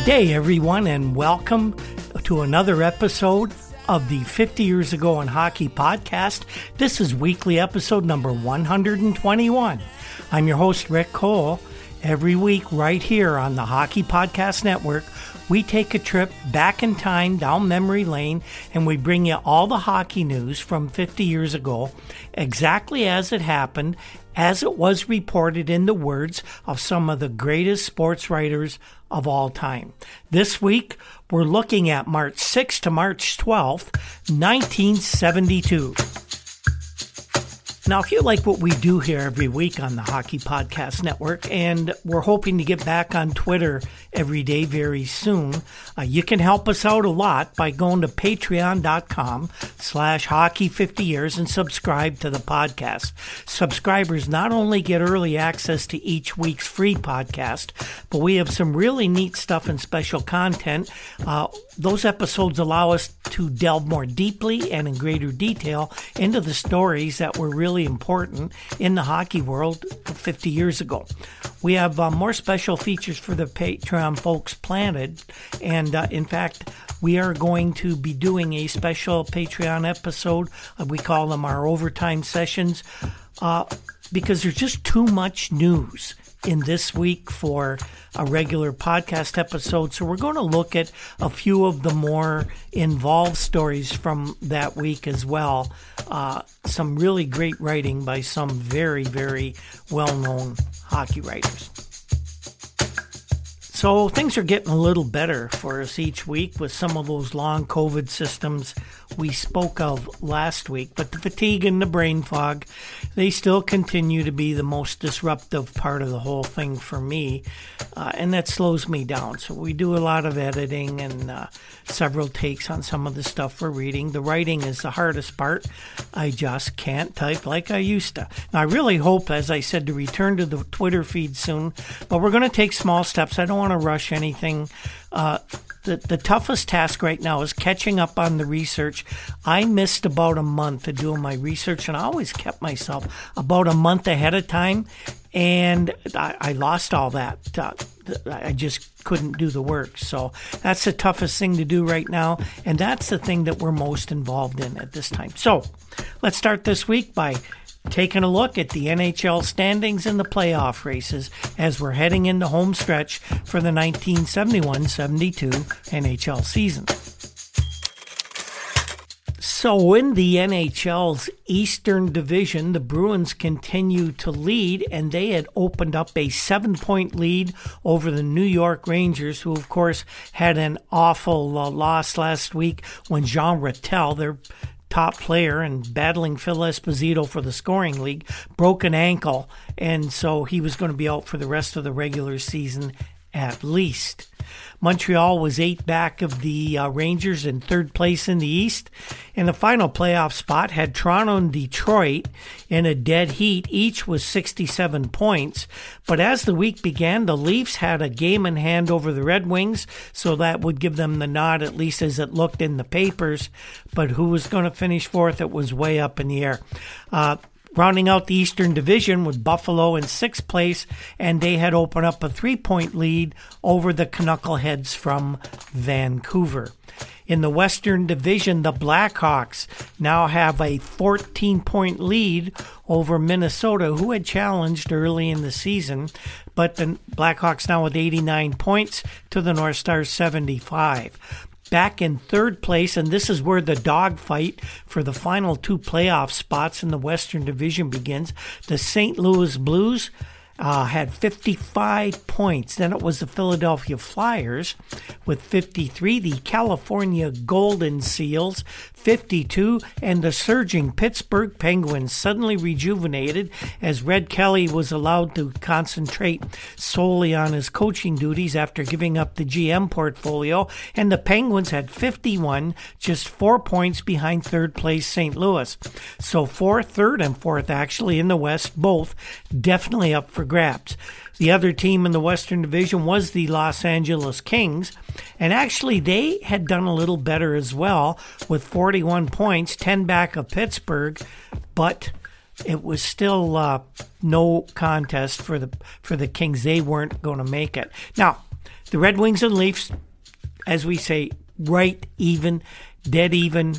Good day, everyone, and welcome to another episode of the 50 Years Ago in Hockey podcast. This is weekly episode number 121. I'm your host, Rick Cole. Every week, right here on the Hockey Podcast Network, we take a trip back in time down memory lane and we bring you all the hockey news from 50 years ago, exactly as it happened, as it was reported in the words of some of the greatest sports writers of all time. This week, we're looking at March 6th to March 12th, 1972. Now, if you like what we do here every week on the Hockey Podcast Network, and we're hoping to get back on Twitter every day very soon, uh, you can help us out a lot by going to patreon.com slash hockey 50 years and subscribe to the podcast. Subscribers not only get early access to each week's free podcast, but we have some really neat stuff and special content. Uh, those episodes allow us to delve more deeply and in greater detail into the stories that were really important in the hockey world 50 years ago. We have uh, more special features for the Patreon folks planted, and uh, in fact, we are going to be doing a special Patreon episode. Uh, we call them our overtime sessions. Uh, because there's just too much news in this week for a regular podcast episode. So we're going to look at a few of the more involved stories from that week as well. Uh, some really great writing by some very, very well known hockey writers. So things are getting a little better for us each week with some of those long COVID systems we spoke of last week. But the fatigue and the brain fog, they still continue to be the most disruptive part of the whole thing for me. Uh, and that slows me down. So we do a lot of editing and uh, several takes on some of the stuff we're reading. The writing is the hardest part. I just can't type like I used to. Now, I really hope, as I said, to return to the Twitter feed soon, but we're going to take small steps. I don't want to rush anything. Uh, the, the toughest task right now is catching up on the research. I missed about a month of doing my research, and I always kept myself about a month ahead of time, and I, I lost all that. Uh, I just couldn't do the work. So that's the toughest thing to do right now, and that's the thing that we're most involved in at this time. So let's start this week by taking a look at the NHL standings and the playoff races as we're heading into home stretch for the 1971 72 NHL season. So, in the NHL's Eastern Division, the Bruins continue to lead, and they had opened up a seven point lead over the New York Rangers, who, of course, had an awful uh, loss last week when Jean Ratelle, their top player and battling Phil Esposito for the scoring league, broke an ankle, and so he was going to be out for the rest of the regular season at least. Montreal was eight back of the uh, Rangers in third place in the East. And the final playoff spot had Toronto and Detroit in a dead heat, each with 67 points. But as the week began, the Leafs had a game in hand over the Red Wings, so that would give them the nod, at least as it looked in the papers. But who was going to finish fourth? It was way up in the air. Uh, Rounding out the Eastern Division with Buffalo in sixth place, and they had opened up a three point lead over the Knuckleheads from Vancouver. In the Western Division, the Blackhawks now have a 14 point lead over Minnesota, who had challenged early in the season. But the Blackhawks now with 89 points to the North Stars 75 back in third place, and this is where the dogfight for the final two playoff spots in the Western Division begins. The St. Louis Blues uh, had 55 points. Then it was the Philadelphia Flyers with 53, the California Golden Seals 52, and the surging Pittsburgh Penguins suddenly rejuvenated as Red Kelly was allowed to concentrate solely on his coaching duties after giving up the GM portfolio, and the Penguins had 51, just four points behind third place St. Louis. So fourth, third, and fourth actually in the West, both definitely up for grabs. The other team in the Western Division was the Los Angeles Kings, and actually they had done a little better as well with 41 points, 10 back of Pittsburgh, but it was still uh, no contest for the for the Kings. They weren't going to make it. Now, the Red Wings and Leafs, as we say, right even, dead even,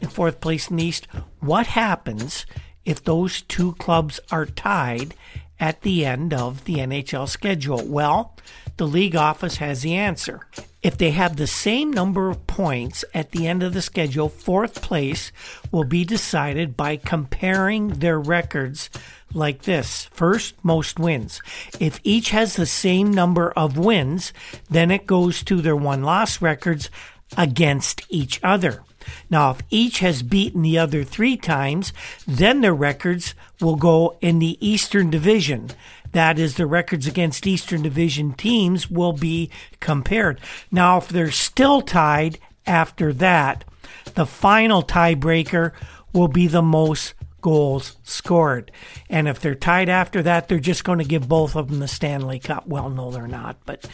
in fourth place in the East. What happens if those two clubs are tied at the end of the NHL schedule? Well, the league office has the answer. If they have the same number of points at the end of the schedule, fourth place will be decided by comparing their records like this. First, most wins. If each has the same number of wins, then it goes to their won loss records against each other. Now, if each has beaten the other three times, then their records will go in the Eastern Division. That is, the records against Eastern Division teams will be compared. Now, if they're still tied after that, the final tiebreaker will be the most goals scored. And if they're tied after that, they're just going to give both of them the Stanley Cup. Well, no, they're not, but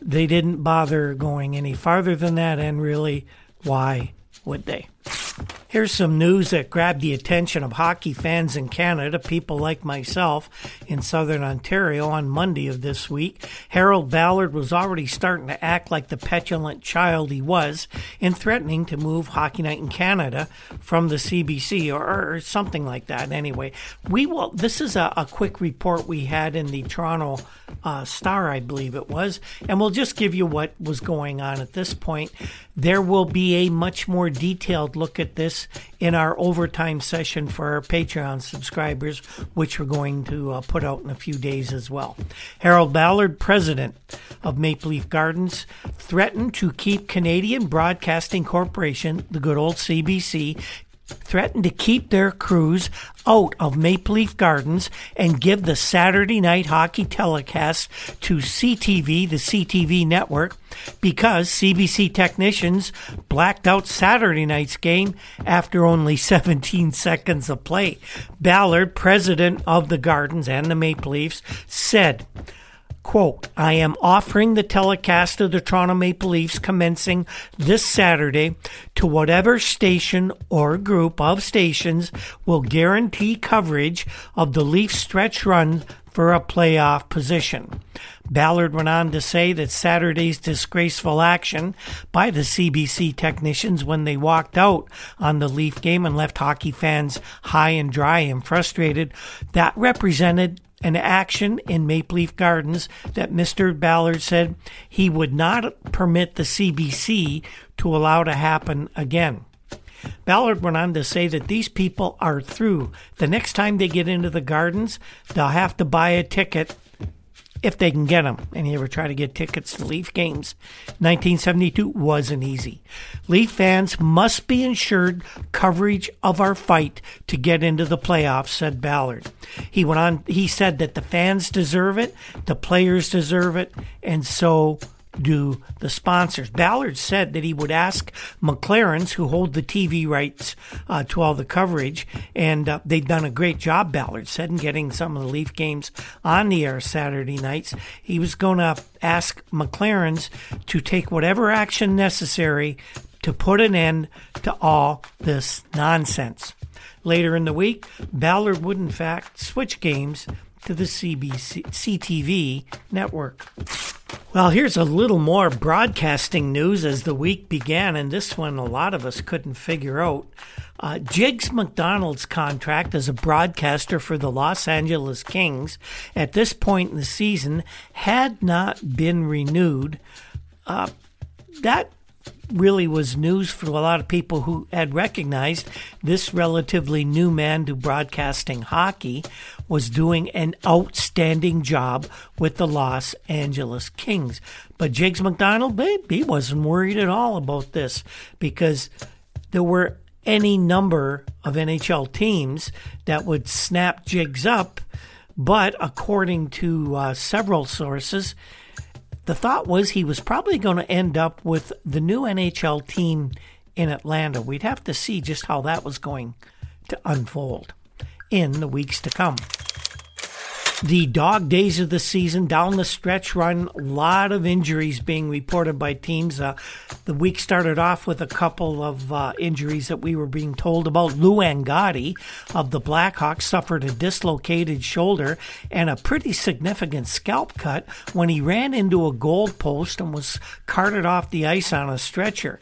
they didn't bother going any farther than that. And really, why would they? Here's some news that grabbed the attention of hockey fans in Canada, people like myself in southern Ontario on Monday of this week. Harold Ballard was already starting to act like the petulant child he was in threatening to move Hockey Night in Canada from the CBC or, or something like that. Anyway, we will. This is a, a quick report we had in the Toronto uh, Star, I believe it was, and we'll just give you what was going on at this point. There will be a much more detailed look at this in our overtime session for our Patreon subscribers, which we're going to uh, put out in a few days as well. Harold Ballard, president of Maple Leaf Gardens, threatened to keep Canadian Broadcasting Corporation, the good old CBC, threatened to keep their crews out of Maple Leaf Gardens and give the Saturday night hockey telecast to CTV, the CTV network, because CBC technicians blacked out Saturday night's game after only 17 seconds of play. Ballard, president of the Gardens and the Maple Leafs, said, Quote, I am offering the telecast of the Toronto Maple Leafs commencing this Saturday to whatever station or group of stations will guarantee coverage of the Leaf stretch run for a playoff position. Ballard went on to say that Saturday's disgraceful action by the CBC technicians when they walked out on the Leaf game and left hockey fans high and dry and frustrated, that represented an action in Maple Leaf Gardens that Mr. Ballard said he would not permit the CBC to allow to happen again. Ballard went on to say that these people are through. The next time they get into the gardens, they'll have to buy a ticket if they can get them. And you ever try to get tickets to Leaf games? 1972 wasn't easy. Leaf fans must be insured coverage of our fight to get into the playoffs, said Ballard. He went on, he said that the fans deserve it, the players deserve it, and so do the sponsors. Ballard said that he would ask McLaren's, who hold the TV rights uh, to all the coverage, and uh, they've done a great job, Ballard said, in getting some of the Leaf games on the air Saturday nights. He was going to ask McLaren's to take whatever action necessary to put an end to all this nonsense. Later in the week, Ballard would in fact switch games to the CBC, CTV network. Well, here's a little more broadcasting news as the week began, and this one a lot of us couldn't figure out. Uh, Jiggs McDonald's contract as a broadcaster for the Los Angeles Kings at this point in the season had not been renewed. Uh, that really was news for a lot of people who had recognized this relatively new man to broadcasting hockey was doing an outstanding job with the Los Angeles Kings. But Jiggs McDonald, he wasn't worried at all about this because there were any number of NHL teams that would snap Jiggs up. But according to uh, several sources, the thought was he was probably going to end up with the new NHL team in Atlanta. We'd have to see just how that was going to unfold in the weeks to come. The dog days of the season down the stretch run, a lot of injuries being reported by teams. Uh, the week started off with a couple of uh, injuries that we were being told about. Lou Angotti of the Blackhawks suffered a dislocated shoulder and a pretty significant scalp cut when he ran into a goal post and was carted off the ice on a stretcher.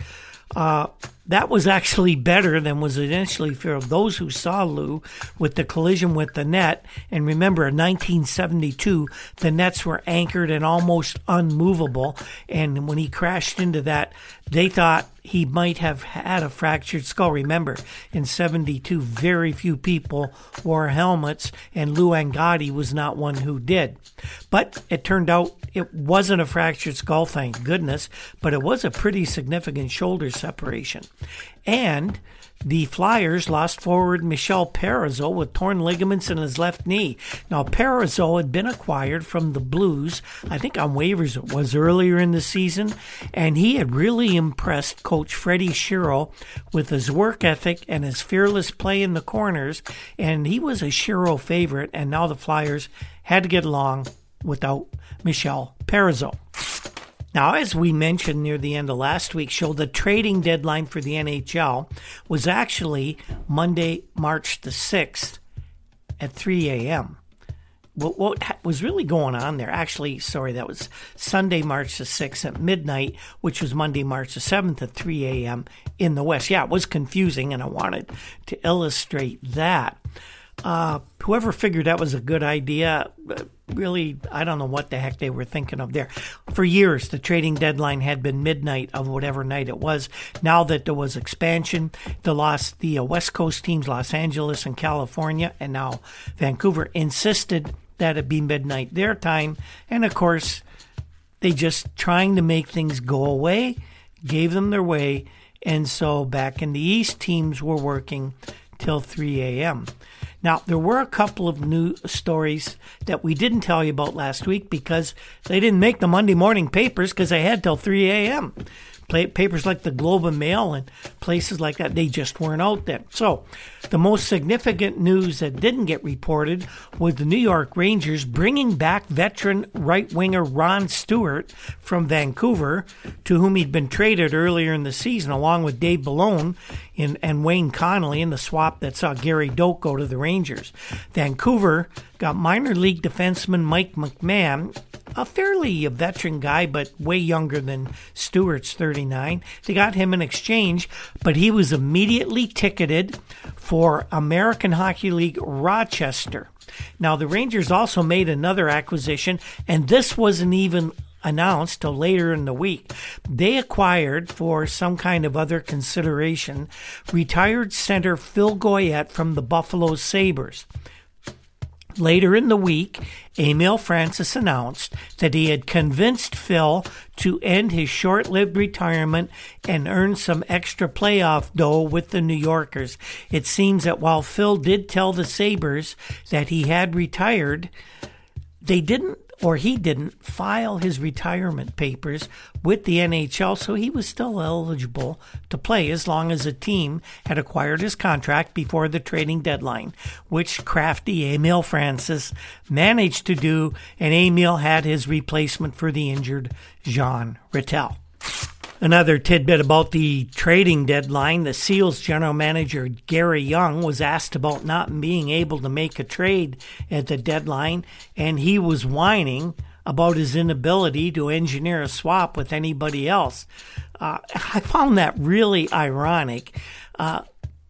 Uh, that was actually better than was initially feared. Of those who saw Lou with the collision with the net, and remember in 1972, the nets were anchored and almost unmovable. And when he crashed into that, they thought he might have had a fractured skull. Remember, in 72, very few people wore helmets, and Lou Angotti was not one who did. But it turned out it wasn't a fractured skull, thank goodness, but it was a pretty significant shoulder separation. And the Flyers lost forward Michel Parizeau with torn ligaments in his left knee. Now, Parizeau had been acquired from the Blues, I think on waivers it was earlier in the season, and he had really impressed coach Freddie Shero with his work ethic and his fearless play in the corners, and he was a Shero favorite, and now the Flyers had to get along without Michel Parizeau. Now, as we mentioned near the end of last week's show, the trading deadline for the NHL was actually Monday, March the 6th at 3 a.m. What, what was really going on there? Actually, sorry, that was Sunday, March the 6th at midnight, which was Monday, March the 7th at 3 a.m. in the West. Yeah, it was confusing, and I wanted to illustrate that. Uh, whoever figured that was a good idea, uh, really, I don't know what the heck they were thinking of there. For years, the trading deadline had been midnight of whatever night it was. Now that there was expansion, the lost the uh, West Coast teams, Los Angeles and California, and now Vancouver, insisted that it be midnight their time, and of course, they just trying to make things go away, gave them their way, and so back in the East, teams were working till 3 a.m. Now, there were a couple of new stories that we didn't tell you about last week because they didn't make the Monday morning papers because they had till 3 a.m papers like the Globe and Mail and places like that, they just weren't out then. So, the most significant news that didn't get reported was the New York Rangers bringing back veteran right winger Ron Stewart from Vancouver, to whom he'd been traded earlier in the season, along with Dave Balon in, and Wayne Connelly in the swap that saw Gary Doak go to the Rangers. Vancouver got minor league defenseman Mike McMahon a fairly a veteran guy, but way younger than Stewart's 39. They got him in exchange, but he was immediately ticketed for American Hockey League Rochester. Now, the Rangers also made another acquisition, and this wasn't even announced till later in the week. They acquired, for some kind of other consideration, retired center Phil Goyette from the Buffalo Sabres. Later in the week, Emile Francis announced that he had convinced Phil to end his short lived retirement and earn some extra playoff dough with the New Yorkers. It seems that while Phil did tell the Sabres that he had retired, they didn't or he didn't file his retirement papers with the NHL, so he was still eligible to play as long as a team had acquired his contract before the trading deadline, which crafty Emile Francis managed to do, and Emile had his replacement for the injured Jean Ratelle. Another tidbit about the trading deadline the Seals general manager Gary Young was asked about not being able to make a trade at the deadline, and he was whining about his inability to engineer a swap with anybody else. Uh, I found that really ironic uh,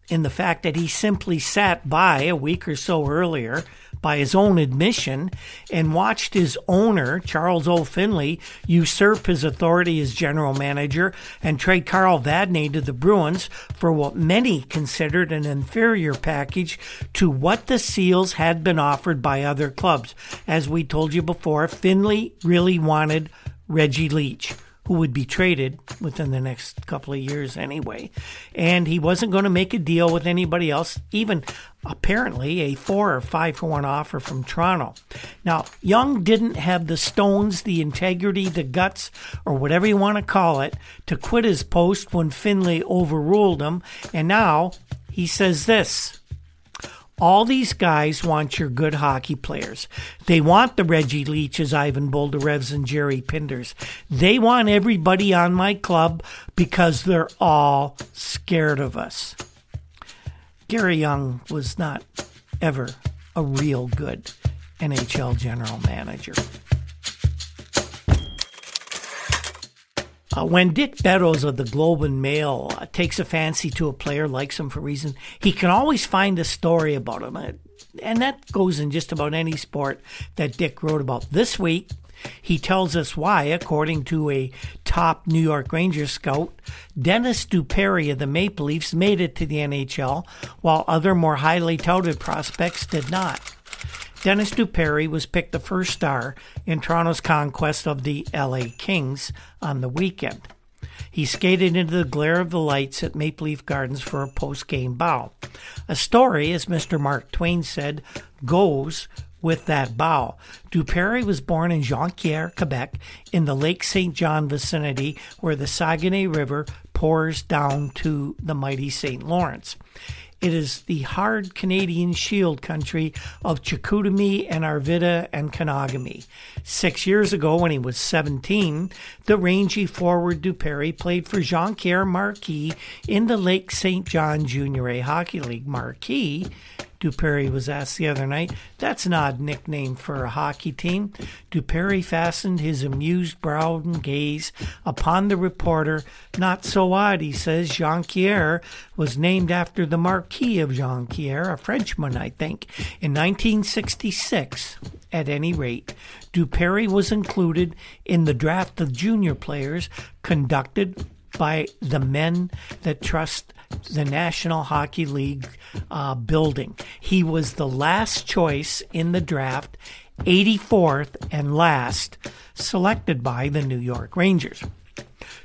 in the fact that he simply sat by a week or so earlier by his own admission, and watched his owner, Charles O. Finley, usurp his authority as general manager and trade Carol Vadnais to the Bruins for what many considered an inferior package to what the Seals had been offered by other clubs. As we told you before, Finley really wanted Reggie Leach who would be traded within the next couple of years anyway. And he wasn't going to make a deal with anybody else, even apparently a four or five for one offer from Toronto. Now, Young didn't have the stones, the integrity, the guts, or whatever you want to call it, to quit his post when Finley overruled him. And now he says this. All these guys want your good hockey players. They want the Reggie Leaches, Ivan Boldirevs, and Gerry Pinders. They want everybody on my club because they're all scared of us. Gary Young was not ever a real good NHL general manager. Uh, when Dick Beddoes of the Globe and Mail uh, takes a fancy to a player, likes him for reason, he can always find a story about him. Uh, and that goes in just about any sport that Dick wrote about. This week, he tells us why, according to a top New York Rangers scout, Denis Dupere of the Maple Leafs made it to the NHL, while other more highly touted prospects did not. Denis Dupere was picked the first star in Toronto's conquest of the LA Kings on the weekend. He skated into the glare of the lights at Maple Leaf Gardens for a post game bow. A story, as Mr. Mark Twain said, goes with that bow. Dupere was born in Jonquière, Quebec, in the Lake St. John vicinity where the Saguenay River pours down to the mighty St. Lawrence. It is the hard Canadian shield country of Chicoutimi and Arvida and Kenogami. Six years ago, when he was 17, the rangy forward Dupere played for Jonquière Marquis in the Lake St. John Junior A Hockey League. Marquee Dupere was asked the other night. That's an odd nickname for a hockey team. Dupere fastened his amused brow and gaze upon the reporter. Not so odd, he says. Jonquière was named after the Marquis of Jonquière, a Frenchman, I think, in 1966. At any rate, Dupere was included in the draft of junior players conducted by the men that trust the National Hockey League uh, building. He was the last choice in the draft, 84th and last, selected by the New York Rangers.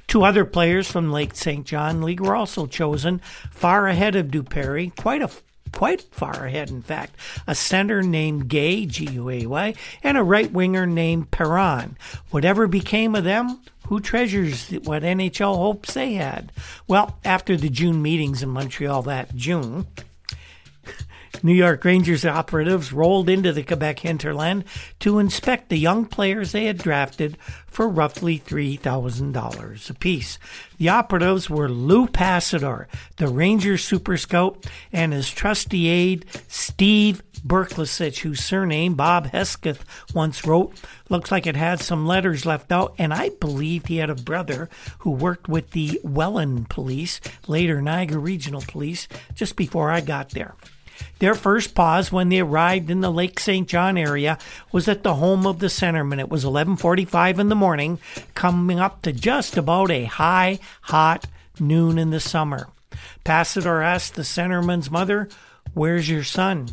Two other players from Lake St. John League were also chosen, far ahead of Dupere, quite a quite far ahead, in fact. A center named Guay, G U A Y, and a right winger named Perron. Whatever became of them, who treasures what NHL hopes they had? Well, after the June meetings in Montreal that June, New York Rangers operatives rolled into the Quebec hinterland to inspect the young players they had drafted for roughly $3,000 apiece. The operatives were Lou Passador, the Rangers super scout, and his trusty aide, Steve Berklicich, whose surname Bob Hesketh once wrote, looks like it had some letters left out, and I believed he had a brother who worked with the Welland Police, later Niagara Regional Police, just before I got there. Their first pause when they arrived in the Lake St. John area was at the home of the centerman. It was 11:45 in the morning, coming up to just about a high, hot noon in the summer. Passador asked the centerman's mother, "Where's your son?"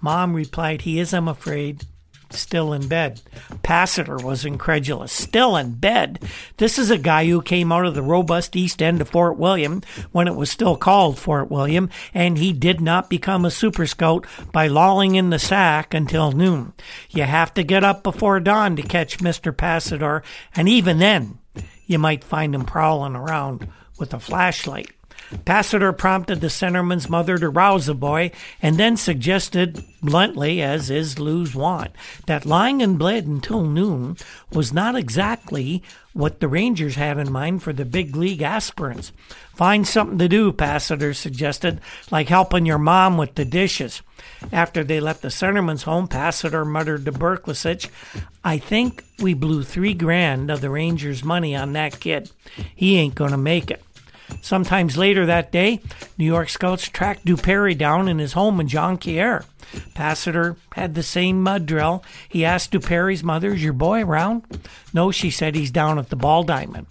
Mom replied, He is, I'm afraid, still in bed. Passador was incredulous. Still in bed? This is a guy who came out of the robust east end of Fort William when it was still called Fort William, and he did not become a super scout by lolling in the sack until noon. You have to get up before dawn to catch Mr. Passador, and even then, you might find him prowling around with a flashlight. Passador prompted the centerman's mother to rouse the boy and then suggested, bluntly, as is Lou's wont, that lying in bed until noon was not exactly what the Rangers had in mind for the big league aspirants. Find something to do, Passador suggested, like helping your mom with the dishes. After they left the centerman's home, Passador muttered to Berklicich, I think we blew three grand of the Rangers' money on that kid. He ain't going to make it. Sometimes later that day, New York Scouts tracked Dupere down in his home in Jonquière. Passador had the same mud drill. He asked Dupere's mother, Is your boy around? No, she said he's down at the ball diamond.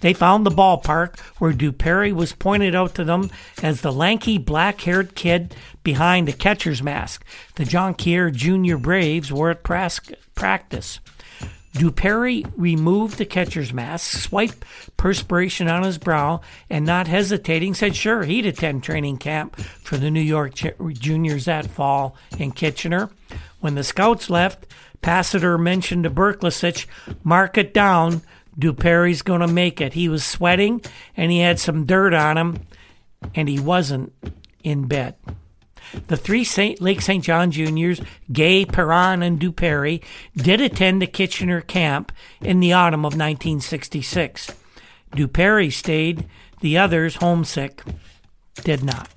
They found the ballpark where Dupere was pointed out to them as the lanky black haired kid behind a catcher's mask. The Jonquière Junior Braves were at practice. Dupere removed the catcher's mask, swiped perspiration on his brow, and not hesitating said sure he'd attend training camp for the New York Juniors that fall in Kitchener. When the scouts left, Passador mentioned to Berklicich, mark it down, Dupere's going to make it. He was sweating and he had some dirt on him, and he wasn't in bed. The three Saint, Lake St. John juniors, Guay, Perron, and Dupere, did attend the Kitchener camp in the autumn of 1966. Dupere stayed, the others, homesick, did not.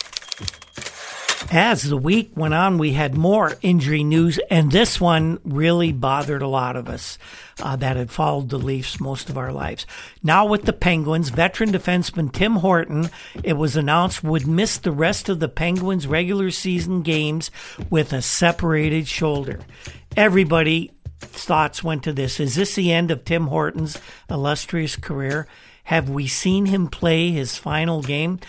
As the week went on, we had more injury news, and this one really bothered a lot of us uh, that had followed the Leafs most of our lives. Now, with the Penguins, veteran defenseman Tim Horton, it was announced, would miss the rest of the Penguins' regular season games with a separated shoulder. Everybody thoughts went to this. Is this the end of Tim Horton's illustrious career? Have we seen him play his final game?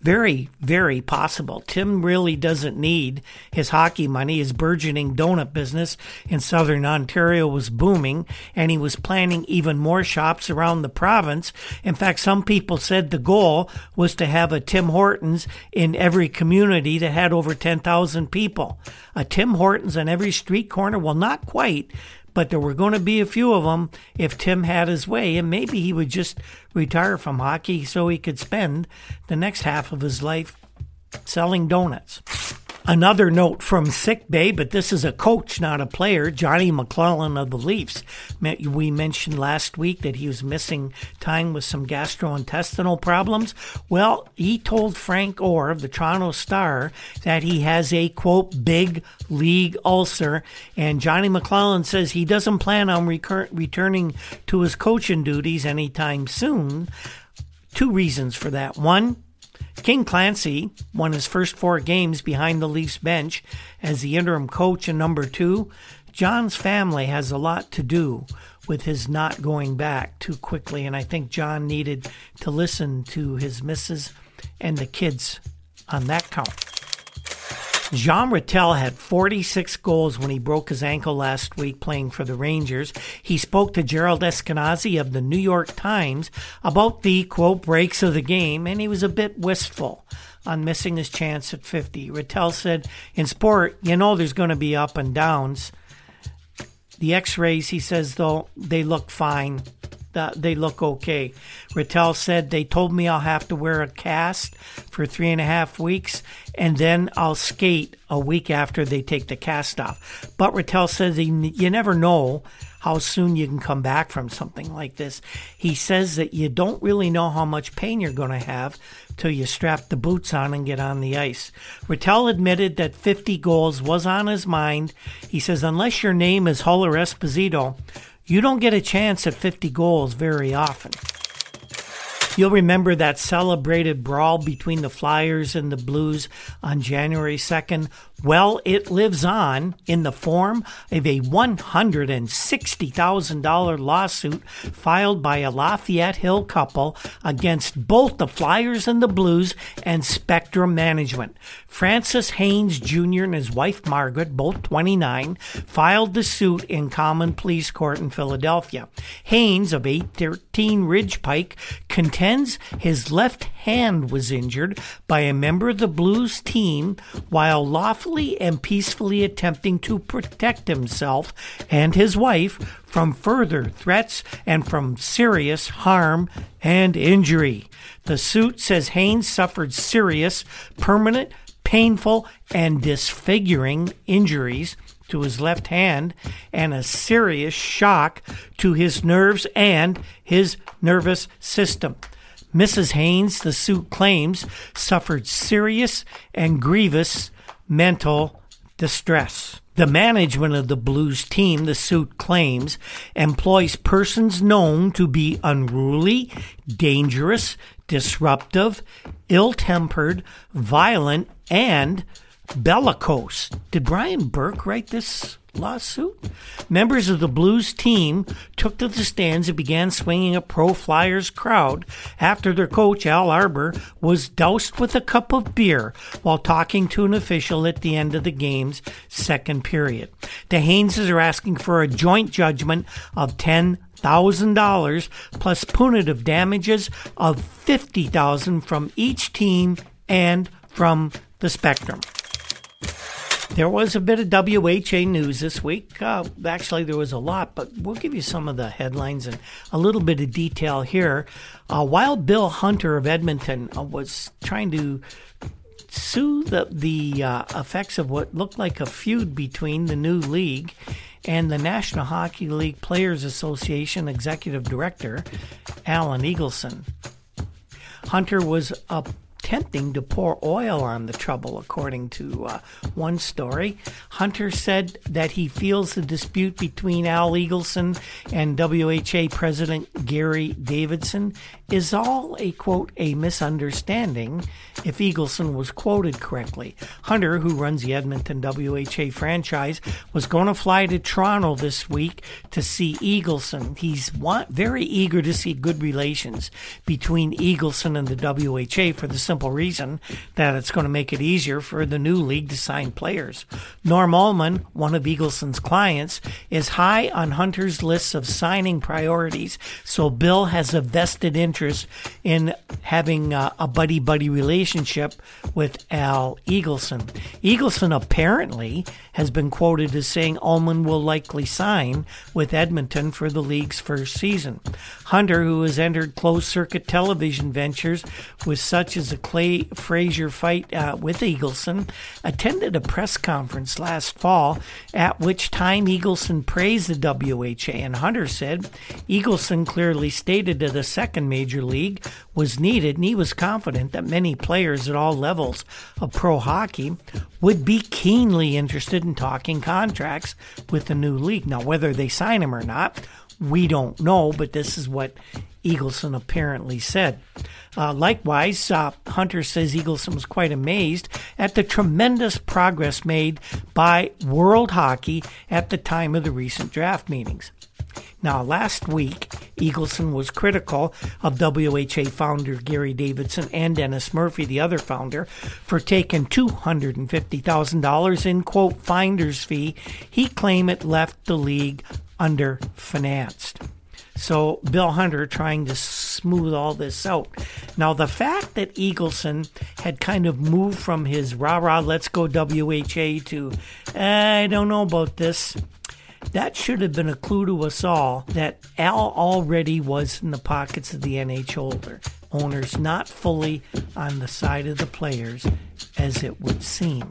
Very, very possible. Tim really doesn't need his hockey money. His burgeoning donut business in southern Ontario was booming, and he was planning even more shops around the province. In fact, some people said the goal was to have a Tim Hortons in every community that had over 10,000 people. A Tim Hortons on every street corner? Well, not quite, but there were going to be a few of them if Tim had his way, and maybe he would just retire from hockey so he could spend the next half of his life selling donuts. Another note from sick bay, but this is a coach, not a player. Johnny McLellan of the Leafs. We mentioned last week that he was missing time with some gastrointestinal problems. Well, he told Frank Orr of the Toronto Star that he has a quote big league ulcer, and Johnny McLellan says he doesn't plan on recur- returning to his coaching duties anytime soon. Two reasons for that. One, King Clancy won his first four games behind the Leafs bench as the interim coach and number two. John's family has a lot to do with his not going back too quickly, and I think John needed to listen to his missus and the kids on that count. Jean Ratelle had 46 goals when he broke his ankle last week playing for the Rangers. He spoke to Gerald Eskenazi of the New York Times about the quote breaks of the game, and he was a bit wistful on missing his chance at 50. Ratelle said, In sport, you know there's going to be up and downs. The x rays, he says, though, they look fine they look okay. Ratelle said they told me I'll have to wear a cast for three and a half weeks, and then I'll skate a week after they take the cast off. But Ratelle says he, you never know how soon you can come back from something like this. He says that you don't really know how much pain you're going to have till you strap the boots on and get on the ice. Ratelle admitted that 50 goals was on his mind. He says, unless your name is Hull or Esposito, you don't get a chance at 50 goals very often. You'll remember that celebrated brawl between the Flyers and the Blues on January 2nd. Well, it lives on in the form of a $160,000 lawsuit filed by a Lafayette Hill couple against both the Flyers and the Blues and Spectrum Management. Francis Haynes Jr. and his wife Margaret, both 29, filed the suit in Common Pleas Court in Philadelphia. Haynes of 813 Ridge Pike contends his left hand was injured by a member of the Blues team while lawfully and peacefully attempting to protect himself and his wife from further threats and from serious harm and injury. The suit says Haynes suffered serious, permanent, painful, and disfiguring injuries to his left hand and a serious shock to his nerves and his nervous system. Mrs. Haynes, the suit claims, suffered serious and grievous mental distress. The management of the Blues team, the suit claims, employs persons known to be unruly, dangerous, disruptive, ill tempered, violent, and bellicose. Did Brian Burke write this lawsuit? Members of the Blues team took to the stands and began swinging a pro Flyers crowd after their coach, Al Arbour, was doused with a cup of beer while talking to an official at the end of the game's second period. The Hayneses are asking for a joint judgment of 10 thousand dollars plus punitive damages of fifty thousand from each team and from the spectrum. There was a bit of WHA news this week. Uh, actually, there was a lot, but we'll give you some of the headlines and a little bit of detail here. Uh, while Bill Hunter of Edmonton uh, was trying to sue the the uh, effects of what looked like a feud between the new league and the National Hockey League Players Association executive director, Alan Eagleson. Hunter was attempting to pour oil on the trouble, according to uh, one story. Hunter said that he feels the dispute between Al Eagleson and WHA President Gary Davidson is all a quote, a misunderstanding, if Eagleson was quoted correctly. Hunter, who runs the Edmonton WHA franchise, was going to fly to Toronto this week to see Eagleson. He's want, very eager to see good relations between Eagleson and the WHA for the simple reason that it's going to make it easier for the new league to sign players. Norm Ullman, one of Eagleson's clients, is high on Hunter's list of signing priorities, so Bill has a vested interest in having uh, a buddy buddy relationship with Al Eagleson. Eagleson apparently has been quoted as saying Ullman will likely sign with Edmonton for the league's first season. Hunter, who has entered closed circuit television ventures with such as the Clay Frazier fight uh, with Eagleson, attended a press conference last fall at which time Eagleson praised the WHA, and Hunter said Eagleson clearly stated that the second major league was needed, and he was confident that many players at all levels of pro hockey would be keenly interested in talking contracts with the new league. Now, whether they sign him or not, we don't know, but this is what Eagleson apparently said. Uh, likewise, uh, Hunter says Eagleson was quite amazed at the tremendous progress made by World Hockey at the time of the recent draft meetings. Now, last week, Eagleson was critical of WHA founder Gary Davidson and Dennis Murphy, the other founder, for taking $250,000 in quote finder's fee. He claimed it left the league underfinanced. So Bill Hunter trying to smooth all this out. Now the fact that Eagleson had kind of moved from his rah rah let's go WHA to eh, I don't know about this that should have been a clue to us all that Al already was in the pockets of the N H NHL owners, not fully on the side of the players, as it would seem.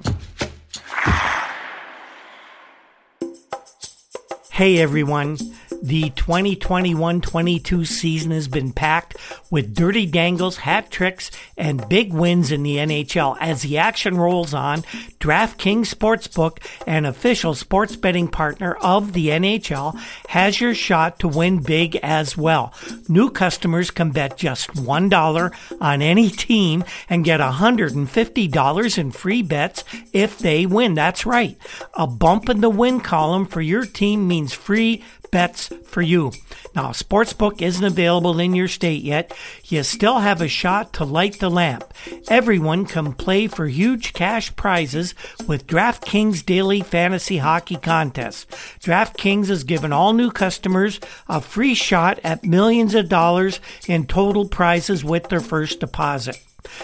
Hey everyone. The 2021 22 season has been packed with dirty dangles, hat tricks, and big wins in the NHL. As the action rolls on, DraftKings Sportsbook, an official sports betting partner of the NHL, has your shot to win big as well. New customers can bet just $1 on any team and get $150 in free bets if they win. That's right. A bump in the win column for your team means free bets for you. Now, Sportsbook isn't available in your state yet. You still have a shot to light the lamp. Everyone can play for huge cash prizes with DraftKings Daily Fantasy Hockey Contest. DraftKings has given all new customers a free shot at millions of dollars in total prizes with their first deposit.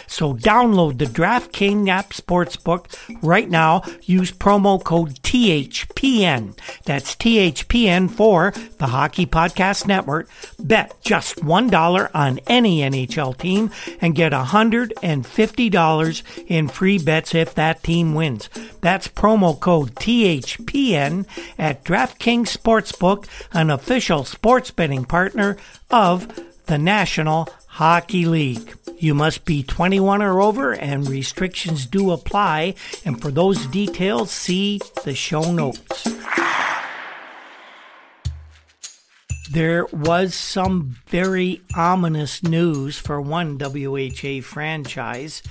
So download the DraftKings app sportsbook right now. Use promo code THPN. That's THPN for the Hockey Podcast Network. Bet just $1 on any NHL team and get $150 in free bets if that team wins. That's promo code THPN at DraftKings Sportsbook, an official sports betting partner of the National Hockey League. You must be 21 or over, and restrictions do apply. And for those details, see the show notes. There was some very ominous news for one WHA franchise.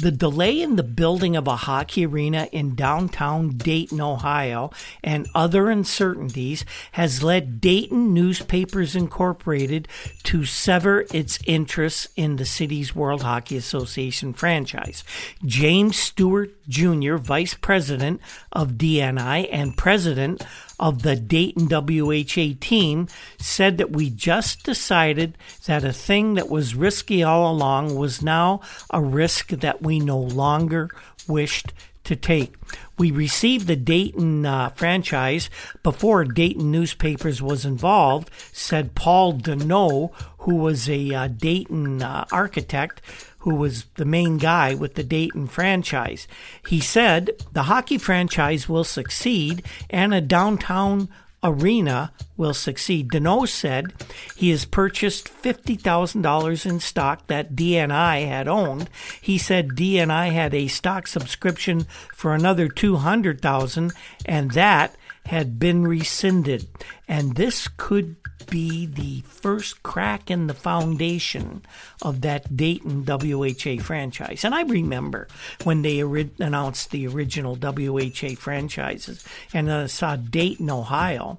The delay in the building of a hockey arena in downtown Dayton, Ohio, and other uncertainties has led Dayton Newspapers Incorporated to sever its interests in the city's World Hockey Association franchise. James Stewart Jr., Vice President of DNI and President of the Dayton WHA team said that we just decided that a thing that was risky all along was now a risk that we no longer wished to take. We received the Dayton uh, franchise before Dayton newspapers was involved, said Paul Deneau, who was a uh, Dayton uh, architect who was the main guy with the Dayton franchise. He said the hockey franchise will succeed and a downtown arena will succeed. Deneau said he has purchased $50,000 in stock that DNI had owned. He said DNI had a stock subscription for another 200,000 and that had been rescinded. And this could be the first crack in the foundation of that Dayton WHA franchise. And I remember when they ori- announced the original WHA franchises, and I saw Dayton, Ohio,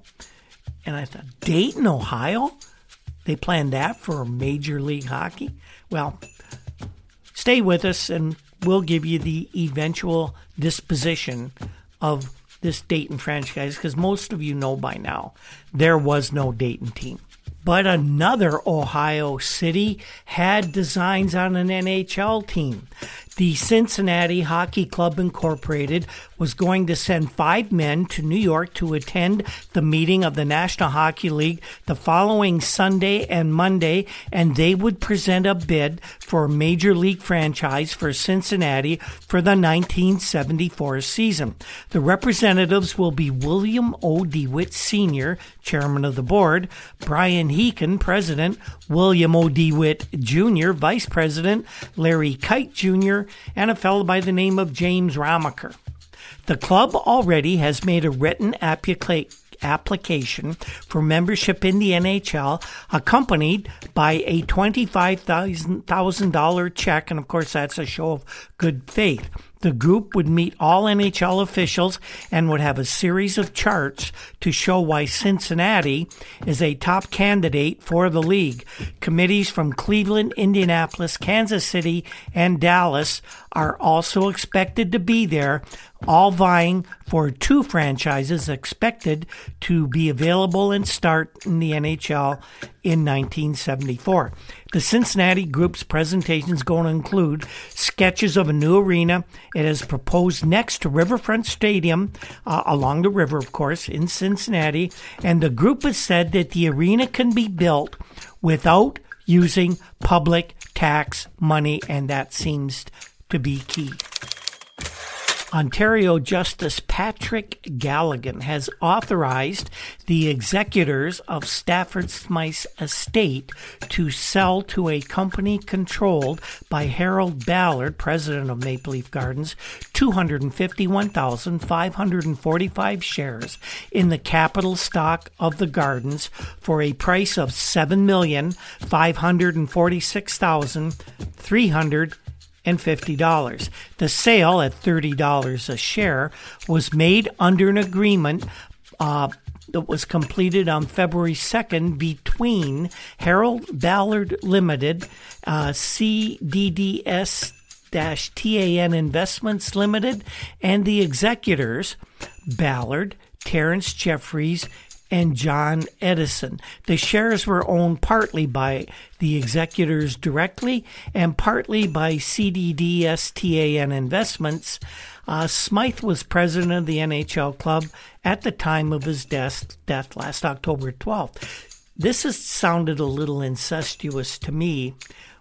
and I thought, Dayton, Ohio? They planned that for Major League Hockey? Well, stay with us and we'll give you the eventual disposition of this Dayton franchise because most of you know by now there was no Dayton team. But another Ohio city had designs on an NHL team. The Cincinnati Hockey Club Incorporated was going to send five men to New York to attend the meeting of the National Hockey League the following Sunday and Monday, and they would present a bid for a major league franchise for Cincinnati for the 1974 season. The representatives will be William O. DeWitt Sr., chairman of the board, Brian Heekin, president, William O. DeWitt Jr., vice president, Larry Kite Jr., and a fellow by the name of James Ramaker. The club already has made a written application for membership in the NHL, accompanied by a $25,000 check. And of course, that's a show of good faith. The group would meet all NHL officials and would have a series of charts to show why Cincinnati is a top candidate for the league. Committees from Cleveland, Indianapolis, Kansas City, and Dallas are also expected to be there, all vying for two franchises expected to be available and start in the NHL in 1974. The Cincinnati group's presentation is going to include sketches of a new arena. It is proposed next to Riverfront Stadium, uh, along the river, of course, in Cincinnati. And the group has said that the arena can be built without using public tax money, and that seems to be key. Ontario Justice Patrick Galligan has authorized the executors of Stafford Smythe's estate to sell to a company controlled by Harold Ballard, president of Maple Leaf Gardens, 251,545 shares in the capital stock of the gardens for a price of $7,546,300 and $50. The sale at $30 a share was made under an agreement uh, that was completed on February 2nd between Harold Ballard Limited, uh, CDDS TAN Investments Limited, and the executors, Ballard, Terrence Jeffries, and John Edison. The shares were owned partly by the executors directly and partly by CDDSTAN Investments. Uh, Smythe was president of the NHL club at the time of his death, death last October 12th. This has sounded a little incestuous to me.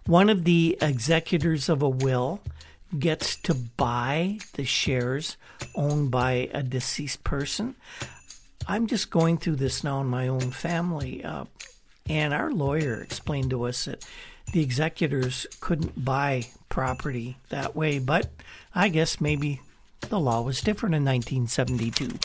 One of the executors of a will gets to buy the shares owned by a deceased person. I'm just going through this now in my own family. Uh, and our lawyer explained to us that the executors couldn't buy property that way, but I guess maybe the law was different in 1972.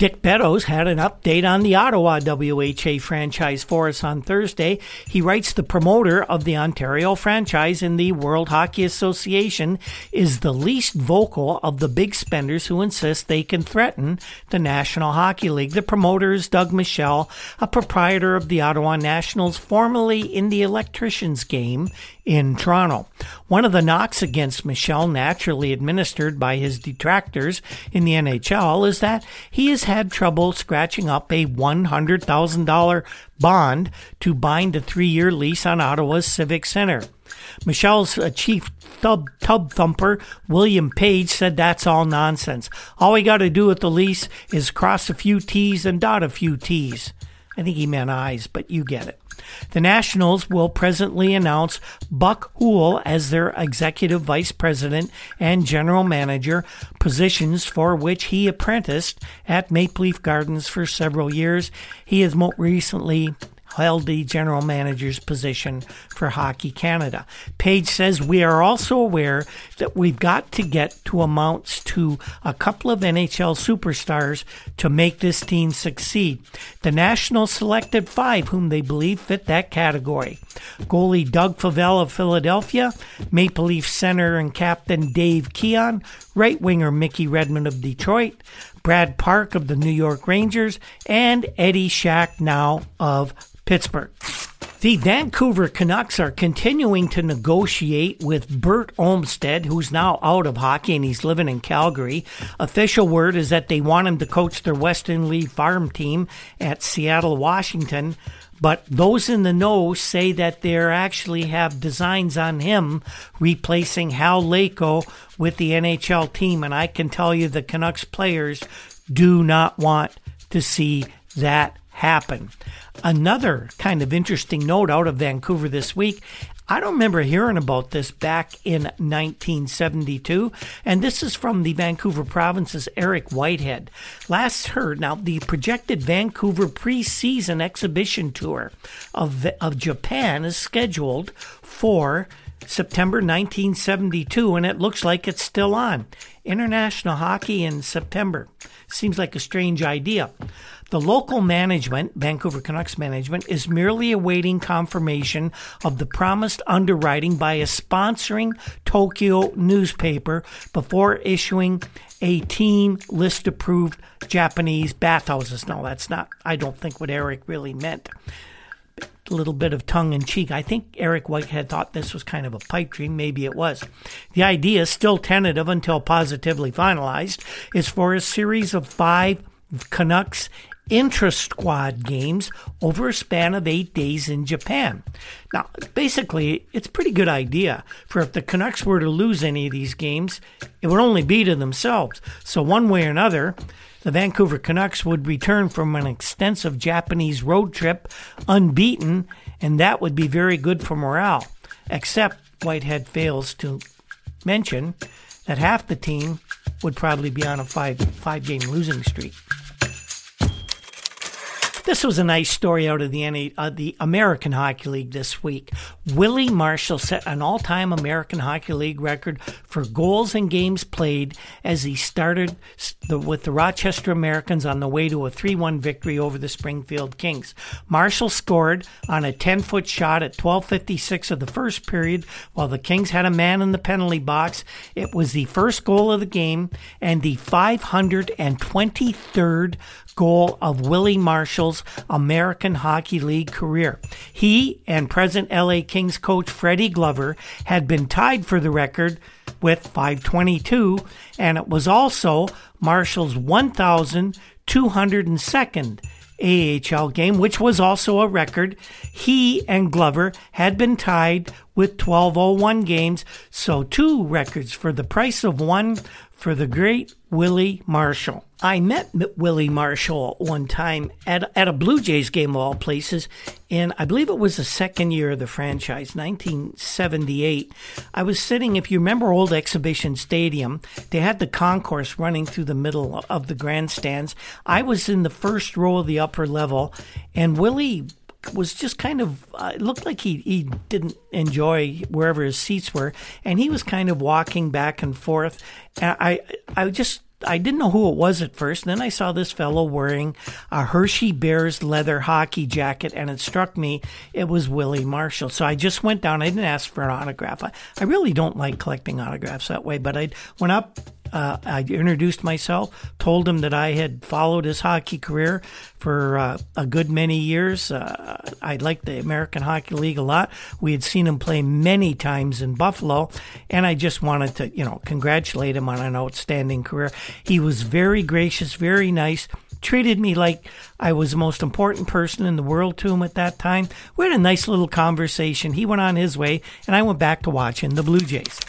Dick Beddoes had an update on the Ottawa WHA franchise for us on Thursday. He writes the promoter of the Ontario franchise in the World Hockey Association is the least vocal of the big spenders who insist they can threaten the National Hockey League. The promoter is Doug Michel, a proprietor of the Ottawa Nationals, formerly in the electricians game in Toronto. One of the knocks against Michel, naturally administered by his detractors in the NHL, is that he has had trouble scratching up a $100,000 bond to bind a three year lease on Ottawa's Civic Center. Michel's uh, chief tub, tub thumper, William Page, said that's all nonsense. All we got to do with the lease is cross a few T's and dot a few T's. I think he meant eyes, but you get it. The Nationals will presently announce Buck Houle as their executive vice president and general manager, positions for which he apprenticed at Maple Leaf Gardens for several years. He has most recently held the general manager's position for Hockey Canada. Page says we are also aware that we've got to get to amounts to a couple of NHL superstars to make this team succeed. The Nationals selected five whom they believe fit that category. Goalie Doug Favell of Philadelphia, Maple Leaf center and captain Dave Keon, right winger Mickey Redmond of Detroit, Brad Park of the New York Rangers, and Eddie Shack now of Pittsburgh. The Vancouver Canucks are continuing to negotiate with Bert Olmsted, who's now out of hockey and he's living in Calgary. Official word is that they want him to coach their Western League farm team at Seattle, Washington. But those in the know say that they actually have designs on him replacing Hal Laycoe with the NHL team. And I can tell you the Canucks players do not want to see that happen. Another kind of interesting note out of Vancouver this week. I don't remember hearing about this back in 1972, and this is from the Vancouver Province's Eric Whitehead. Last heard, now the projected Vancouver preseason exhibition tour of, of Japan is scheduled for September 1972, and it looks like it's still on. International hockey in September. Seems like a strange idea. The local management, Vancouver Canucks management, is merely awaiting confirmation of the promised underwriting by a sponsoring Tokyo newspaper before issuing a team list approved Japanese bathhouses. No, that's not, I don't think, what Eric really meant. A little bit of tongue in cheek. I think Eric Whitehead thought this was kind of a pipe dream. Maybe it was. The idea, still tentative until positively finalized, is for a series of five Canucks intra squad games over a span of eight days in Japan. Now, basically, it's a pretty good idea for if the Canucks were to lose any of these games, it would only be to themselves. So, one way or another, the Vancouver Canucks would return from an extensive Japanese road trip unbeaten, and that would be very good for morale. Except Whitehead fails to mention that half the team would probably be on a five five game losing streak. This was a nice story out of the NA, uh, the American Hockey League this week. Willie Marshall set an all-time American Hockey League record for goals and games played as he started the, with the Rochester Americans on the way to a 3-1 victory over the Springfield Kings. Marshall scored on a 10-foot shot at 12:56 of the first period while the Kings had a man in the penalty box. It was the first goal of the game and the 523rd goal of Willie Marshall's American Hockey League career. He and present LA Kings coach Freddie Glover had been tied for the record with 522, and it was also Marshall's 1,202nd AHL game, which was also a record. He and Glover had been tied with 1201 games, so two records for the price of one for the great Willie Marshall. I met Willie Marshall one time at, at a Blue Jays game of all places, and I believe it was the second year of the franchise, 1978. I was sitting, if you remember Old Exhibition Stadium, they had the concourse running through the middle of the grandstands. I was in the first row of the upper level, and Willie was just kind of uh, looked like he, he didn't enjoy wherever his seats were and he was kind of walking back and forth and i i just I didn't know who it was at first. Then I saw this fellow wearing a Hershey Bears leather hockey jacket, and it struck me it was Willie Marshall. So I just went down. I didn't ask for an autograph. I, I really don't like collecting autographs that way, but I went up uh, I introduced myself, told him that I had followed his hockey career for uh, a good many years. Uh, I liked the American Hockey League a lot. We had seen him play many times in Buffalo, and I just wanted to, you know, congratulate him on an outstanding career. He was very gracious, very nice treated me like I was the most important person in the world to him at that time. We had a nice little conversation. He went on his way, and I went back to watching the Blue Jays.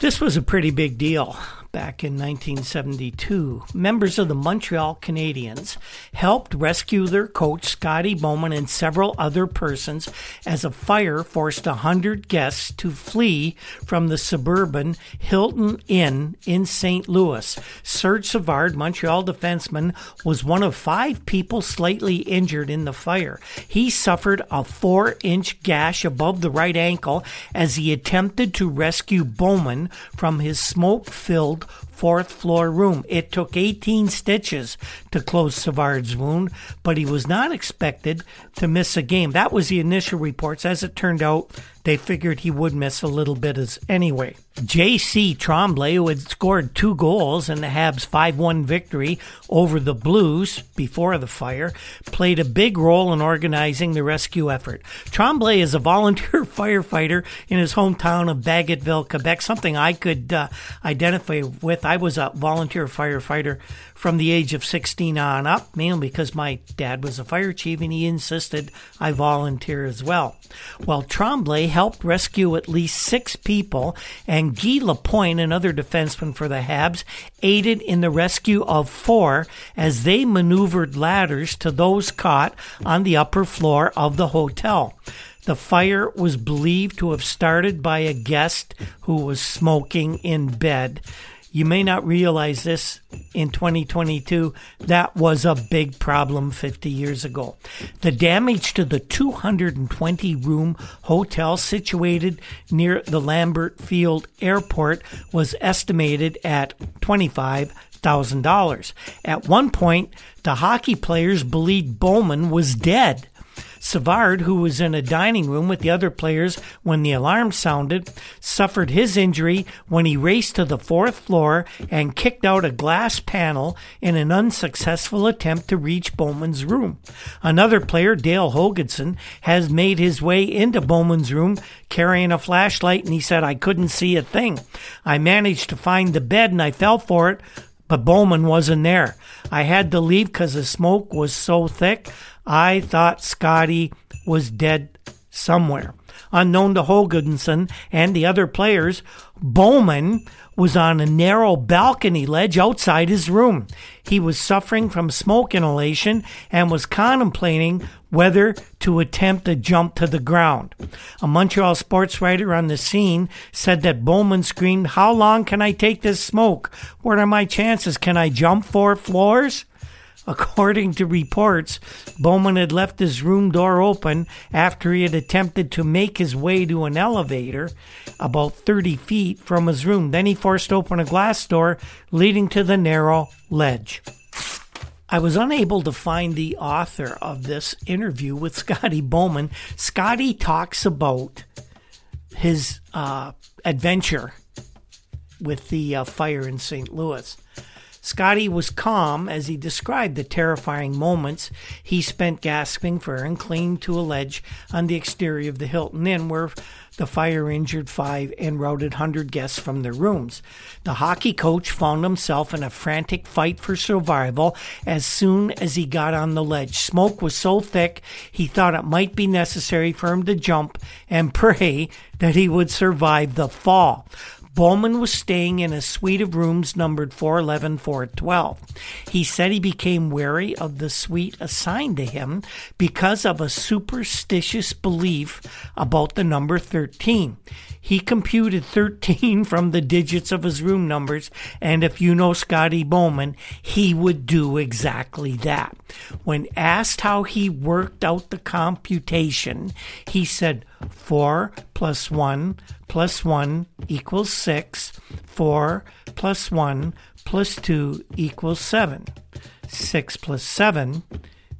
This was a pretty big deal back in 1972, members of the Montreal Canadiens helped rescue their coach, Scotty Bowman, and several other persons as a fire forced 100 guests to flee from the suburban Hilton Inn in St. Louis. Serge Savard, Montreal defenseman, was one of five people slightly injured in the fire. He suffered a four inch gash above the right ankle as he attempted to rescue Bowman from his smoke filled world fourth floor room. It took 18 stitches to close Savard's wound, but he was not expected to miss a game. That was the initial reports. As it turned out, they figured he would miss a little bit as anyway. J.C. Tremblay, who had scored two goals in the Habs 5 1 victory over the Blues before the fire, played a big role in organizing the rescue effort. Tremblay is a volunteer firefighter in his hometown of Bagotville, Quebec, something I could uh, identify with. I was a volunteer firefighter from the age of 16 on up, mainly because my dad was a fire chief and he insisted I volunteer as well. Well, Tremblay helped rescue at least six people, and Guy Lapointe, another defenseman for the Habs, aided in the rescue of four as they maneuvered ladders to those caught on the upper floor of the hotel. The fire was believed to have started by a guest who was smoking in bed. You may not realize this in 2022. That was a big problem 50 years ago. The damage to the 220 room hotel situated near the Lambert Field Airport was estimated at 25 thousand dollars. At one point, the hockey players believed Bowman was dead. Savard, who was in a dining room with the other players when the alarm sounded, suffered his injury when he raced to the fourth floor and kicked out a glass panel in an unsuccessful attempt to reach Bowman's room. Another player, Dale Hoganson, has made his way into Bowman's room carrying a flashlight and he said, I couldn't see a thing. I managed to find the bed and I fell for it, but Bowman wasn't there. I had to leave because the smoke was so thick. I thought Scotty was dead somewhere. Unknown to Hoganson and the other players, Bowman was on a narrow balcony ledge outside his room. He was suffering from smoke inhalation and was contemplating whether to attempt a jump to the ground. A Montreal sports writer on the scene said that Bowman screamed, How long can I take this smoke? What are my chances? Can I jump four floors? According to reports, Bowman had left his room door open after he had attempted to make his way to an elevator about 30 feet from his room. Then he forced open a glass door leading to the narrow ledge. I was unable to find the author of this interview with Scotty Bowman. Scotty talks about his uh, adventure with the uh, fire in St. Louis. Scotty was calm as he described the terrifying moments he spent gasping for air and clinging to a ledge on the exterior of the Hilton Inn where the fire injured five and routed 100 guests from their rooms. The hockey coach found himself in a frantic fight for survival as soon as he got on the ledge. Smoke was so thick he thought it might be necessary for him to jump and pray that he would survive the fall. Bowman was staying in a suite of rooms numbered 411, 412. He said he became wary of the suite assigned to him because of a superstitious belief about the number 13. He computed 13 from the digits of his room numbers, and if you know Scotty Bowman, he would do exactly that. When asked how he worked out the computation, he said 4 plus 1 plus 1 equals 6. 4 plus 1 plus 2 equals 7. 6 plus 7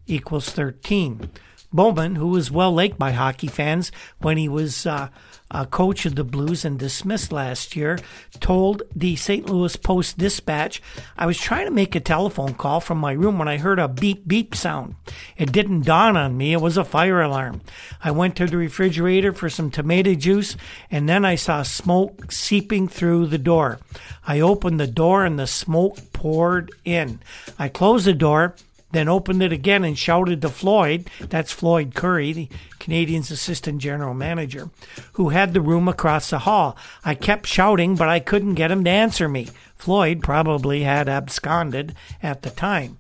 equals 13. Bowman, who was well liked by hockey fans when he was uh, a coach of the Blues and dismissed last year, told the St. Louis Post Dispatch, I was trying to make a telephone call from my room when I heard a beep beep sound. It didn't dawn on me, it was a fire alarm. I went to the refrigerator for some tomato juice, and then I saw smoke seeping through the door. I opened the door and the smoke poured in. I closed the door then opened it again and shouted to Floyd, that's Floyd Curry, the Canadiens' assistant general manager, who had the room across the hall. I kept shouting, but I couldn't get him to answer me. Floyd probably had absconded at the time.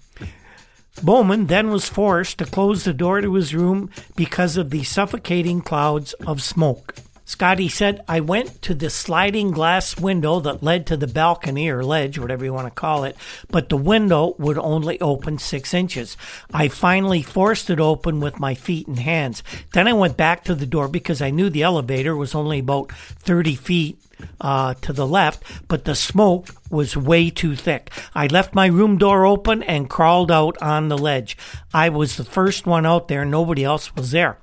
Bowman then was forced to close the door to his room because of the suffocating clouds of smoke. Scotty said, I went to the sliding glass window that led to the balcony or ledge, whatever you want to call it, but the window would only open six inches. I finally forced it open with my feet and hands. Then I went back to the door because I knew the elevator was only about 30 feet uh, to the left, but the smoke was way too thick. I left my room door open and crawled out on the ledge. I was the first one out there, nobody else was there.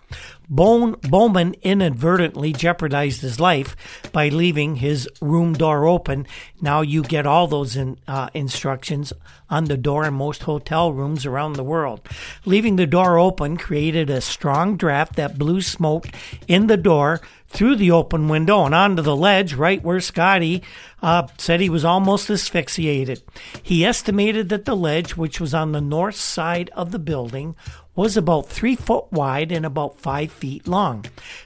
Bowman inadvertently jeopardized his life by leaving his room door open. Now you get all those in, uh, instructions on the door in most hotel rooms around the world. Leaving the door open created a strong draft that blew smoke in the door through the open window and onto the ledge right where Scotty uh, said he was almost asphyxiated. He estimated that the ledge, which was on the north side of the building, was about three foot wide and about five feet long.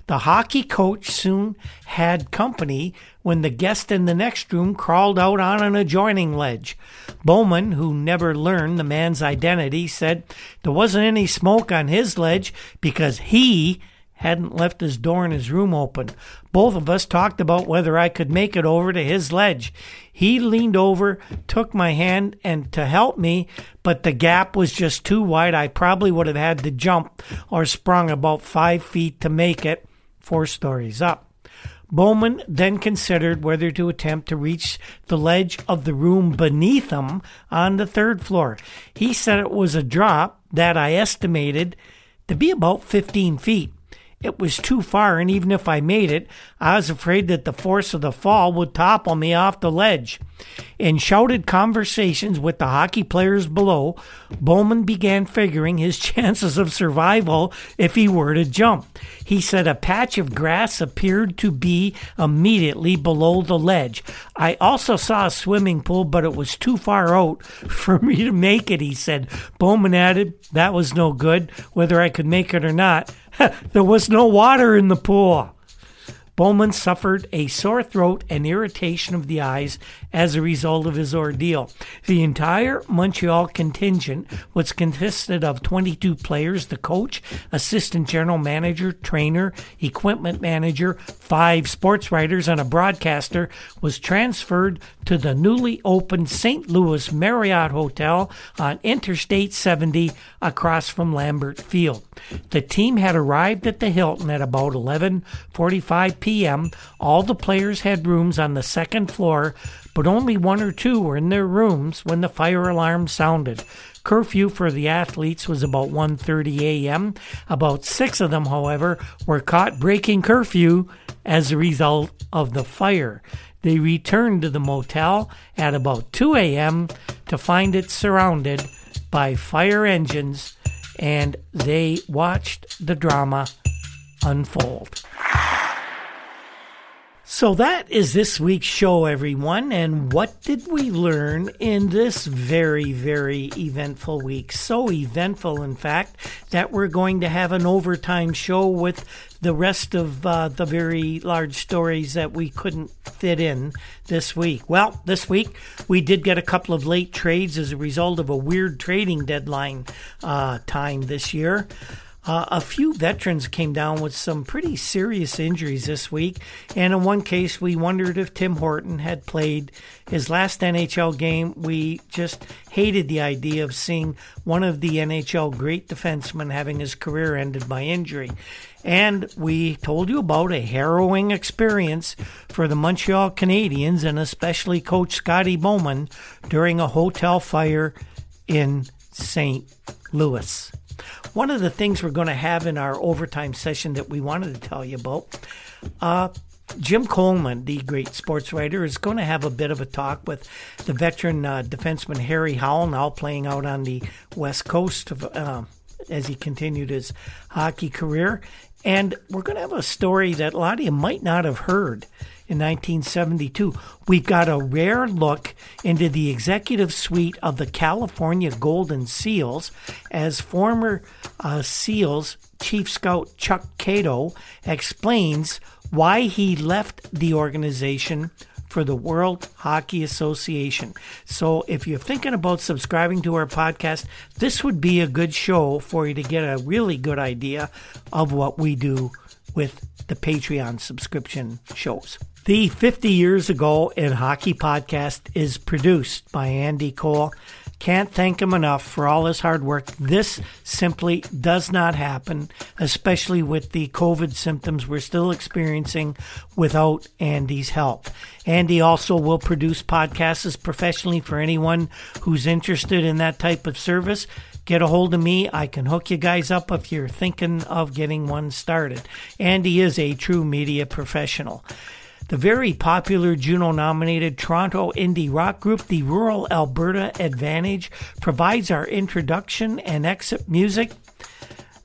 The hockey coach soon had company when the guest in the next room crawled out on an adjoining ledge. Bowman, who never learned the man's identity, said there wasn't any smoke on his ledge because he hadn't left his door in his room open. Both of us talked about whether I could make it over to his ledge. He leaned over, took my hand, and to help me, but the gap was just too wide. I probably would have had to jump or sprung about five feet to make it, four stories up. Bowman then considered whether to attempt to reach the ledge of the room beneath him on the third floor. He said it was a drop that I estimated to be about 15 feet. It was too far, and even if I made it, I was afraid that the force of the fall would topple me off the ledge. In shouted conversations with the hockey players below, Bowman began figuring his chances of survival if he were to jump. He said a patch of grass appeared to be immediately below the ledge. I also saw a swimming pool, but it was too far out for me to make it, he said. Bowman added, That was no good, whether I could make it or not. there was no water in the pool. Bowman suffered a sore throat and irritation of the eyes as a result of his ordeal. The entire Montreal contingent was consisted of 22 players, the coach, assistant general manager, trainer, equipment manager, five sports writers, and a broadcaster, was transferred to the newly opened St. Louis Marriott Hotel on Interstate 70 across from Lambert Field. The team had arrived at the Hilton at about 11:45 p.m. All the players had rooms on the second floor but only one or two were in their rooms when the fire alarm sounded. Curfew for the athletes was about 1:30 a.m. About 6 of them, however, were caught breaking curfew as a result of the fire. They returned to the motel at about 2 a.m. to find it surrounded by fire engines and they watched the drama unfold. So that is this week's show, everyone. And what did we learn in this very, very eventful week? So eventful, in fact, that we're going to have an overtime show with the rest of uh, the very large stories that we couldn't fit in this week. Well, this week we did get a couple of late trades as a result of a weird trading deadline uh, time this year. Uh, a few veterans came down with some pretty serious injuries this week, and in one case, we wondered if Tim Horton had played his last NHL game. We just hated the idea of seeing one of the NHL great defensemen having his career ended by injury. And we told you about a harrowing experience for the Montreal Canadiens and especially coach Scotty Bowman during a hotel fire in St. Louis. One of the things we're going to have in our overtime session that we wanted to tell you about, uh, Jim Coleman, the great sports writer, is going to have a bit of a talk with the veteran uh, defenseman Harry Howell, now playing out on the West Coast of, uh, as he continued his hockey career. And we're going to have a story that a lot of you might not have heard in 1972. We've got a rare look into the executive suite of the California Golden Seals as former uh, SEALs Chief Scout Chuck Cato explains why he left the organization for the World Hockey Association. So if you're thinking about subscribing to our podcast, this would be a good show for you to get a really good idea of what we do with the Patreon subscription shows. The 50 Years Ago in Hockey podcast is produced by Andy Cole. Can't thank him enough for all his hard work. This simply does not happen, especially with the COVID symptoms we're still experiencing without Andy's help. Andy also will produce podcasts professionally for anyone who's interested in that type of service get a hold of me. I can hook you guys up if you're thinking of getting one started. Andy is a true media professional. The very popular Juno nominated Toronto indie rock group, the Rural Alberta Advantage, provides our introduction and exit music.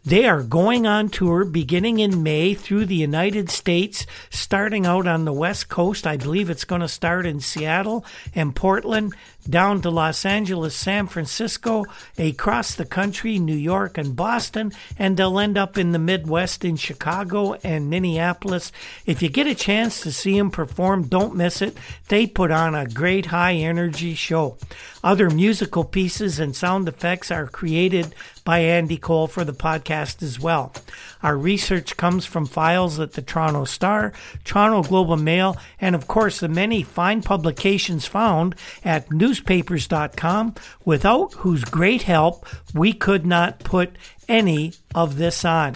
They are going on tour beginning in May through the United States, starting out on the West Coast. I believe it's going to start in Seattle and Portland, down to Los Angeles, San Francisco, across the country, New York and Boston, and they'll end up in the Midwest in Chicago and Minneapolis. If you get a chance to see them perform, don't miss it. They put on a great high energy show. Other musical pieces and sound effects are created by Andy Cole for the podcast as well. Our research comes from files at the Toronto Star, Toronto Globe and Mail, and of course the many fine publications found at newspapers.com, without whose great help we could not put any of this on.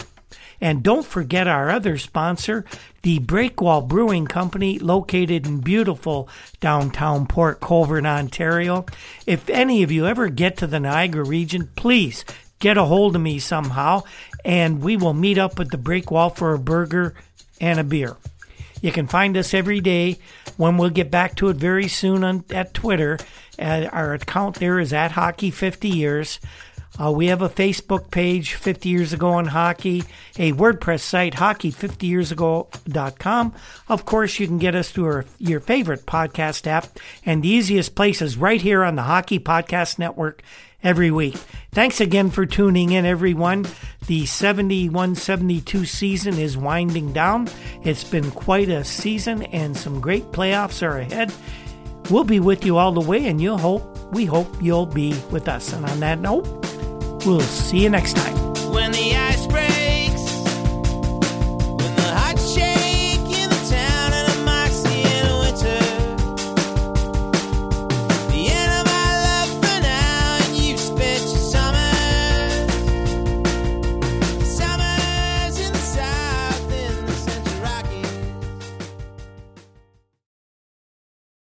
And don't forget our other sponsor, the Breakwall Brewing Company, located in beautiful downtown Port Colborne, Ontario. If any of you ever get to the Niagara region, please get a hold of me somehow, and we will meet up at the break wall for a burger and a beer. You can find us every day when we'll get back to it very soon on, at Twitter. Uh, our account there is at Hockey 50 Years. Uh, we have a Facebook page, 50 Years Ago in Hockey, a WordPress site, hockey50yearsago.com. Of course, you can get us through our, your favorite podcast app, and the easiest place is right here on the Hockey Podcast Network every week. Thanks again for tuning in, everyone. The 71 72 season is winding down. It's been quite a season, and some great playoffs are ahead. We'll be with you all the way, and you'll hope, we hope you'll be with us. And on that note, we'll see you next time. When the ice breaks.